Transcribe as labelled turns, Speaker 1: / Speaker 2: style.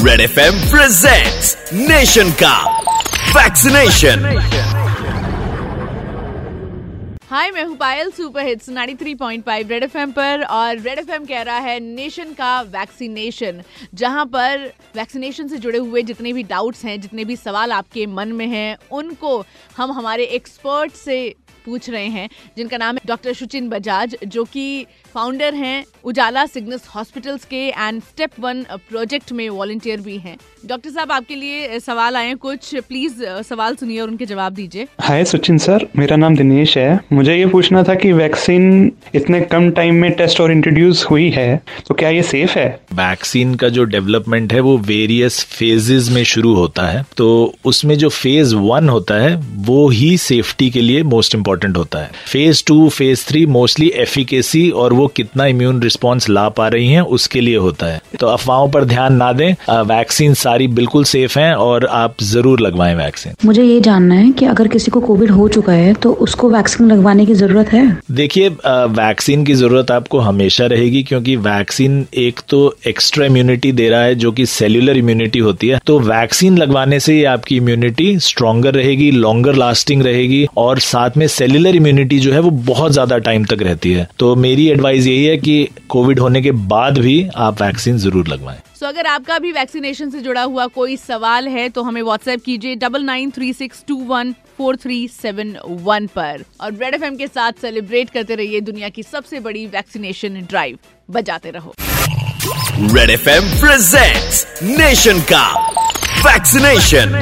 Speaker 1: Red F M presents nation का vaccination
Speaker 2: hi, मैं हूँ Payal, super hits 93.5 red FM पर और रेड एफएम कह रहा है नेशन का वैक्सीनेशन जहाँ पर वैक्सीनेशन से जुड़े हुए जितने भी डाउट्स हैं, जितने भी सवाल आपके मन में हैं, उनको हम हमारे एक्सपर्ट से पूछ रहे हैं, जिनका नाम है डॉक्टर सुचिन बजाज, जो कि फाउंडर हैं उजाला सिग्नस हॉस्पिटल्स के एंड स्टेप वन प्रोजेक्ट में वॉलंटियर भी हैं। डॉक्टर साहब, आपके लिए सवाल आए कुछ प्लीज़ सवाल सुनिए और उनके जवाब दीजिए।
Speaker 3: हाय सचिन सर, मेरा नाम दिनेश है मुझे ये पूछना था कि वैक्सीन इतने कम टाइम में टेस्ट और इंट्रोड्यूस हुई है तो क्या ये सेफ़ है?
Speaker 4: वैक्सीन का जो डेवलपमेंट है वो वेरियस फेजेस में शुरू होता है तो उसमें जो फ़ेज़ वन होता है वो ही सेफ्टी के लिए मोस्ट इंपॉर्टेंट होता है। Phase two phase three mostly efficacy और वो कितना इम्यून रिस्पॉन्स ला पा रही है उसके लिए होता है। तो अफवाहों पर ध्यान ना दें वैक्सीन सारी बिल्कुल सेफ़ है और आप ज़रूर लगवाएँ वैक्सीन
Speaker 5: मुझे ये जानना है कि अगर किसी को कोविड हो चुका है तो उसको वैक्सीन लगवाने की ज़रूरत है?
Speaker 4: देखिए वैक्सीन की ज़रूरत आपको हमेशा रहेगी क्योंकि वैक्सीन एक तो एक्स्ट्रा इम्यूनिटी दे रहा है, जो कि सेल्यूलर इम्यूनिटी होती है। तो वैक्सीन लगवाने से ही आपकी इम्यूनिटी स्ट्रॉन्गर रहेगी लॉन्गर लास्टिंग रहेगी और साथ में सेल्यूलर इम्यूनिटी जो है वो बहुत ज़्यादा टाइम तक रहती है। तो मेरी एडवाइस यही है कि कोविड होने के बाद भी आप वैक्सीन ज़रूर लगवाएँ।
Speaker 2: सो अगर आपका भी वैक्सीनेशन से जुड़ा हुआ कोई सवाल है तो हमें व्हाट्सएप कीजिए double nine three six two one four three seven one पर। और रेड एफएम के साथ सेलिब्रेट करते रहिए दुनिया की सबसे बड़ी वैक्सीनेशन ड्राइव बजाते रहो।
Speaker 1: Red F M present nation का वैक्सीनेशन